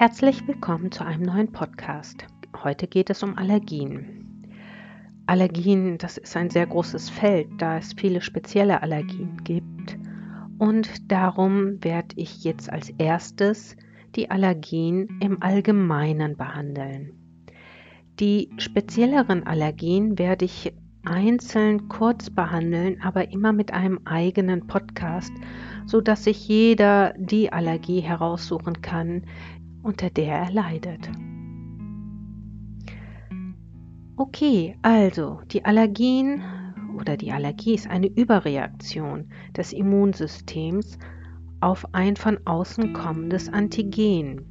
Herzlich willkommen zu einem neuen Podcast. Heute geht es um Allergien. Allergien, das ist ein sehr großes Feld, da es viele spezielle Allergien gibt. Und darum werde ich jetzt als erstes die Allergien im Allgemeinen behandeln. Die spezielleren Allergien werde ich einzeln kurz behandeln, aber immer mit einem eigenen Podcast, so dass sich jeder die Allergie heraussuchen kann, unter der er leidet. Okay, also die Allergien oder die Allergie ist eine Überreaktion des Immunsystems auf ein von außen kommendes Antigen.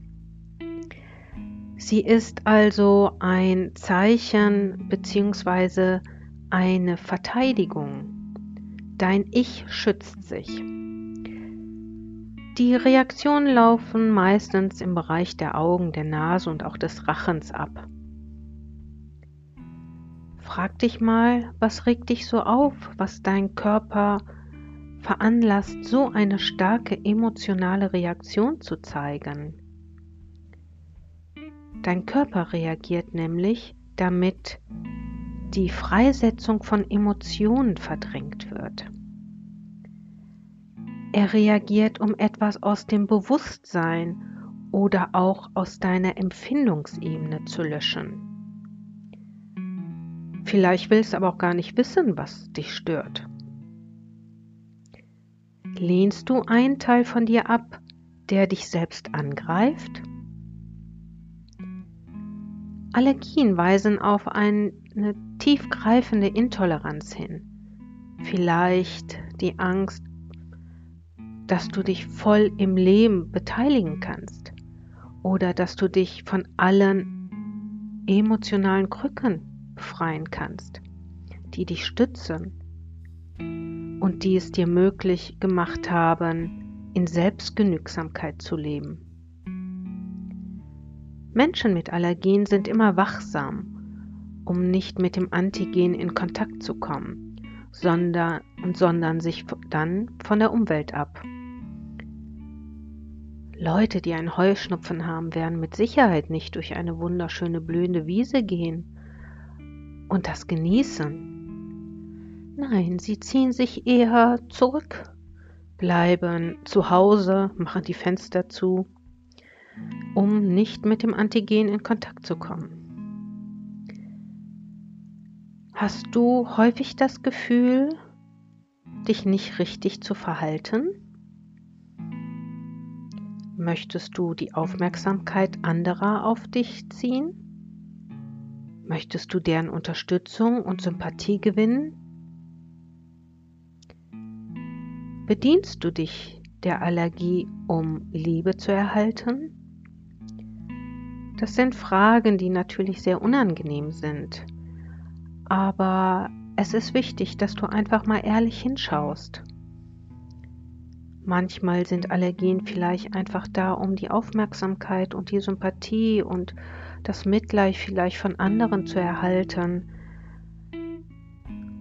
Sie ist also ein Zeichen bzw. eine Verteidigung. Dein Ich schützt sich. Die Reaktionen laufen meistens im Bereich der Augen, der Nase und auch des Rachens ab. Frag dich mal, was regt dich so auf, was dein Körper veranlasst, so eine starke emotionale Reaktion zu zeigen. Dein Körper reagiert nämlich, damit die Freisetzung von Emotionen verdrängt wird. Er reagiert, um etwas aus dem Bewusstsein oder auch aus deiner Empfindungsebene zu löschen. Vielleicht willst du aber auch gar nicht wissen, was dich stört. Lehnst du einen Teil von dir ab, der dich selbst angreift? Allergien weisen auf eine tiefgreifende Intoleranz hin. Vielleicht die Angst dass du dich voll im Leben beteiligen kannst oder dass du dich von allen emotionalen Krücken befreien kannst, die dich stützen und die es dir möglich gemacht haben, in Selbstgenügsamkeit zu leben. Menschen mit Allergien sind immer wachsam, um nicht mit dem Antigen in Kontakt zu kommen, sondern, sondern sich dann von der Umwelt ab. Leute, die einen Heuschnupfen haben, werden mit Sicherheit nicht durch eine wunderschöne blühende Wiese gehen und das genießen. Nein, sie ziehen sich eher zurück, bleiben zu Hause, machen die Fenster zu, um nicht mit dem Antigen in Kontakt zu kommen. Hast du häufig das Gefühl, dich nicht richtig zu verhalten? Möchtest du die Aufmerksamkeit anderer auf dich ziehen? Möchtest du deren Unterstützung und Sympathie gewinnen? Bedienst du dich der Allergie, um Liebe zu erhalten? Das sind Fragen, die natürlich sehr unangenehm sind. Aber es ist wichtig, dass du einfach mal ehrlich hinschaust. Manchmal sind Allergien vielleicht einfach da, um die Aufmerksamkeit und die Sympathie und das Mitleid vielleicht von anderen zu erhalten,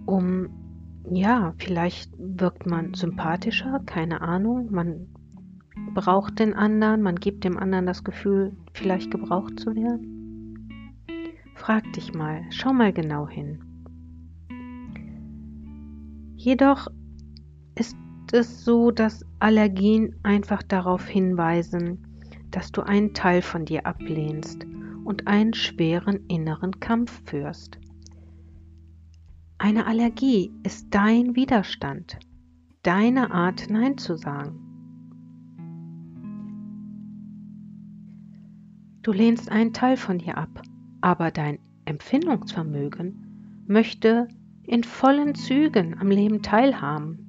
um, ja, vielleicht wirkt man sympathischer, keine Ahnung, man braucht den anderen, man gibt dem anderen das Gefühl, vielleicht gebraucht zu werden. Frag dich mal, schau mal genau hin. Jedoch ist es so, dass Allergien einfach darauf hinweisen, dass du einen Teil von dir ablehnst und einen schweren inneren Kampf führst. Eine Allergie ist dein Widerstand, deine Art Nein zu sagen. Du lehnst einen Teil von dir ab, aber dein Empfindungsvermögen möchte in vollen Zügen am Leben teilhaben.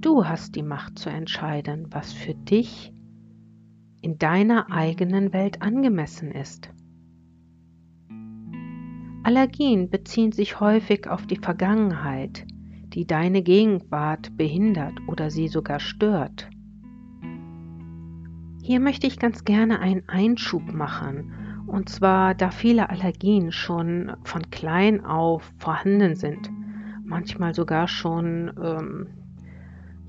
Du hast die Macht zu entscheiden, was für dich in deiner eigenen Welt angemessen ist. Allergien beziehen sich häufig auf die Vergangenheit, die deine Gegenwart behindert oder sie sogar stört. Hier möchte ich ganz gerne einen Einschub machen, und zwar da viele Allergien schon von klein auf vorhanden sind, manchmal sogar schon ähm,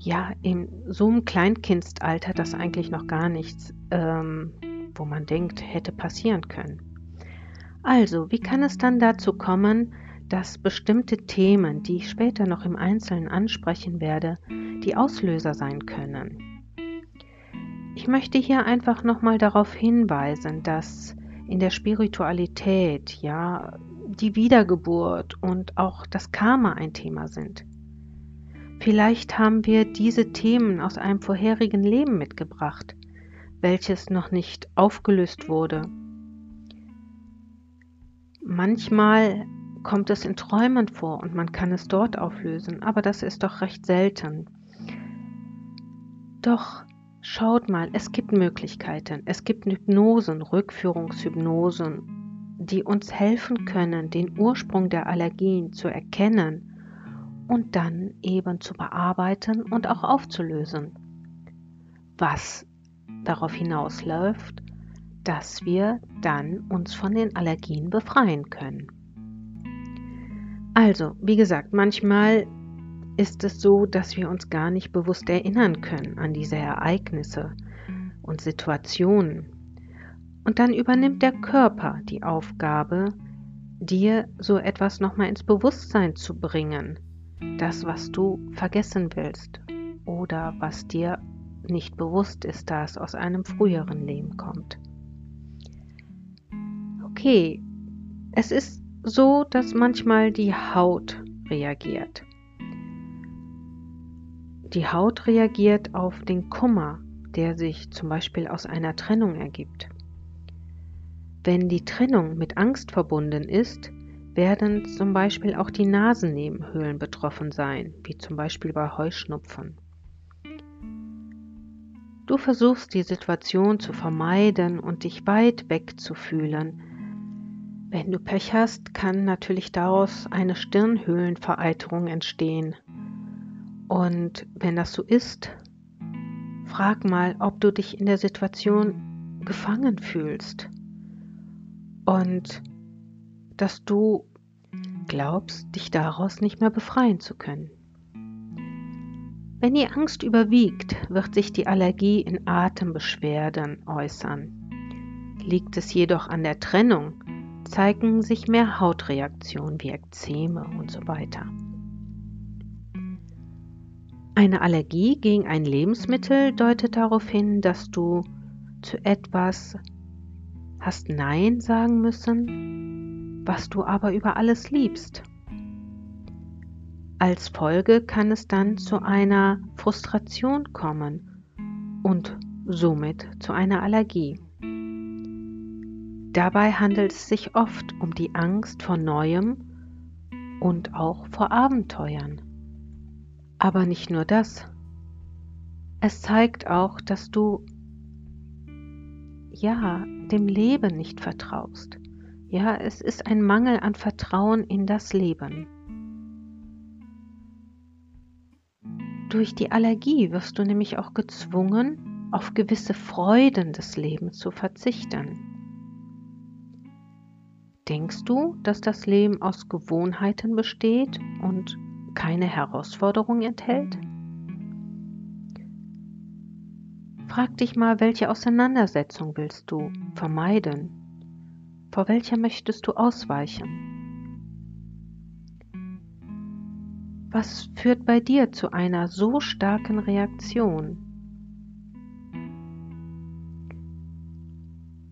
ja, in so einem Kleinkindsalter, dass eigentlich noch gar nichts ähm, wo man denkt, hätte passieren können. Also, wie kann es dann dazu kommen, dass bestimmte Themen, die ich später noch im Einzelnen ansprechen werde, die Auslöser sein können? Ich möchte hier einfach nochmal darauf hinweisen, dass in der Spiritualität ja die Wiedergeburt und auch das Karma ein Thema sind. Vielleicht haben wir diese Themen aus einem vorherigen Leben mitgebracht, welches noch nicht aufgelöst wurde. Manchmal kommt es in Träumen vor und man kann es dort auflösen, aber das ist doch recht selten. Doch schaut mal, es gibt Möglichkeiten. Es gibt Hypnosen, Rückführungshypnosen, die uns helfen können, den Ursprung der Allergien zu erkennen und dann eben zu bearbeiten und auch aufzulösen. Was darauf hinausläuft, dass wir dann uns von den Allergien befreien können. Also, wie gesagt, manchmal ist es so, dass wir uns gar nicht bewusst erinnern können an diese Ereignisse und Situationen. Und dann übernimmt der Körper die Aufgabe, dir so etwas nochmal ins Bewusstsein zu bringen, das, was du vergessen willst oder was dir nicht bewusst ist, da es aus einem früheren Leben kommt. Okay, es ist so, dass manchmal die Haut reagiert. Die Haut reagiert auf den Kummer, der sich zum Beispiel aus einer Trennung ergibt. Wenn die Trennung mit Angst verbunden ist, werden zum Beispiel auch die Nasennebenhöhlen betroffen sein, wie zum Beispiel bei Heuschnupfen. Du versuchst die Situation zu vermeiden und dich weit weg zu fühlen. Wenn du Pech hast, kann natürlich daraus eine Stirnhöhlenvereiterung entstehen. Und wenn das so ist, frag mal, ob du dich in der Situation gefangen fühlst. Und dass du glaubst, dich daraus nicht mehr befreien zu können. Wenn die Angst überwiegt, wird sich die Allergie in Atembeschwerden äußern. Liegt es jedoch an der Trennung, zeigen sich mehr Hautreaktionen wie Ekzeme und so weiter. Eine Allergie gegen ein Lebensmittel deutet darauf hin, dass du zu etwas hast Nein sagen müssen, was du aber über alles liebst. Als Folge kann es dann zu einer Frustration kommen und somit zu einer Allergie. Dabei handelt es sich oft um die Angst vor Neuem und auch vor Abenteuern. Aber nicht nur das. Es zeigt auch, dass du ja, dem Leben nicht vertraust. Ja, es ist ein Mangel an Vertrauen in das Leben. Durch die Allergie wirst du nämlich auch gezwungen, auf gewisse Freuden des Lebens zu verzichten. Denkst du, dass das Leben aus Gewohnheiten besteht und keine Herausforderung enthält? Frag dich mal, welche Auseinandersetzung willst du vermeiden? Vor welcher möchtest du ausweichen? Was führt bei dir zu einer so starken Reaktion?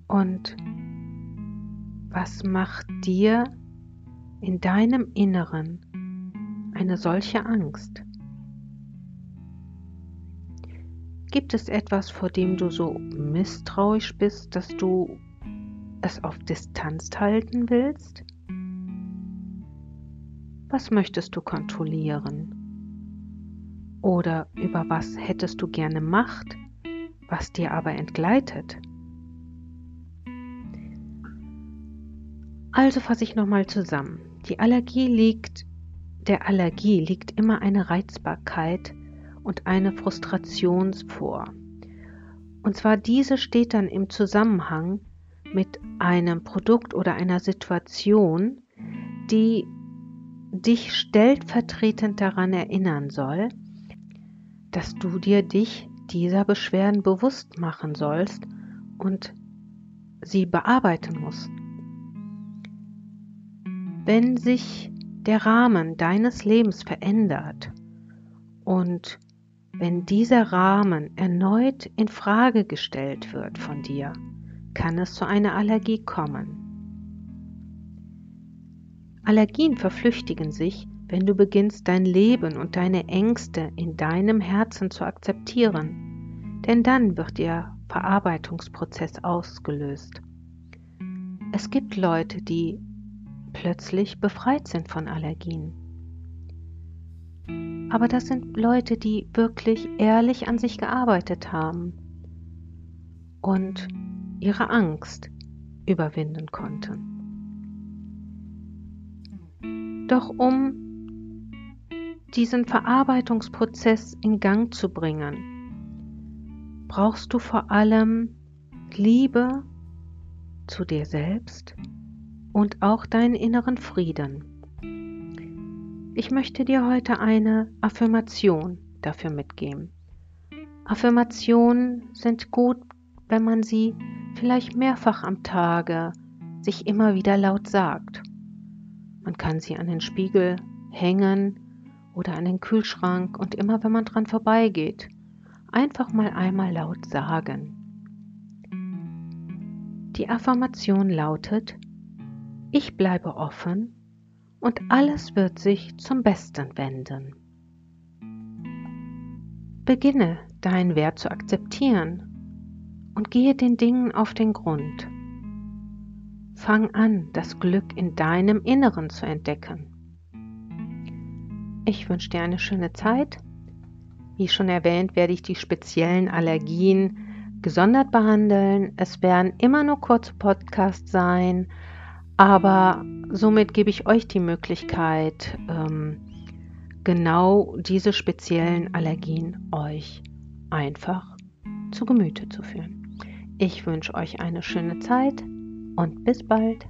Und was macht dir in deinem Inneren eine solche Angst? Gibt es etwas, vor dem du so misstrauisch bist, dass du es auf Distanz halten willst? Was möchtest du kontrollieren? Oder über was hättest du gerne Macht, was dir aber entgleitet? Also fasse ich nochmal zusammen. Die Allergie liegt, der Allergie liegt immer eine Reizbarkeit und eine Frustration vor. Und zwar diese steht dann im Zusammenhang mit einem Produkt oder einer Situation, die dich stellvertretend daran erinnern soll, dass du dir dich dieser Beschwerden bewusst machen sollst und sie bearbeiten musst. Wenn sich der Rahmen deines Lebens verändert und wenn dieser Rahmen erneut in Frage gestellt wird von dir, kann es zu einer Allergie kommen. Allergien verflüchtigen sich, wenn du beginnst, dein Leben und deine Ängste in deinem Herzen zu akzeptieren, denn dann wird ihr Verarbeitungsprozess ausgelöst. Es gibt Leute, die plötzlich befreit sind von Allergien. Aber das sind Leute, die wirklich ehrlich an sich gearbeitet haben und ihre Angst überwinden konnten. Doch um diesen Verarbeitungsprozess in Gang zu bringen, brauchst du vor allem Liebe zu dir selbst und auch deinen inneren Frieden. Ich möchte dir heute eine Affirmation dafür mitgeben. Affirmationen sind gut, wenn man sie vielleicht mehrfach am Tage sich immer wieder laut sagt. Man kann sie an den Spiegel hängen oder an den Kühlschrank und immer wenn man dran vorbeigeht, einfach mal einmal laut sagen. Die Affirmation lautet, ich bleibe offen und alles wird sich zum Besten wenden. Beginne deinen Wert zu akzeptieren und gehe den Dingen auf den Grund. Fang an, das Glück in deinem Inneren zu entdecken. Ich wünsche dir eine schöne Zeit. Wie schon erwähnt, werde ich die speziellen Allergien gesondert behandeln. Es werden immer nur kurze Podcasts sein, aber somit gebe ich euch die Möglichkeit, ähm, genau diese speziellen Allergien euch einfach zu Gemüte zu führen. Ich wünsche euch eine schöne Zeit und bis bald.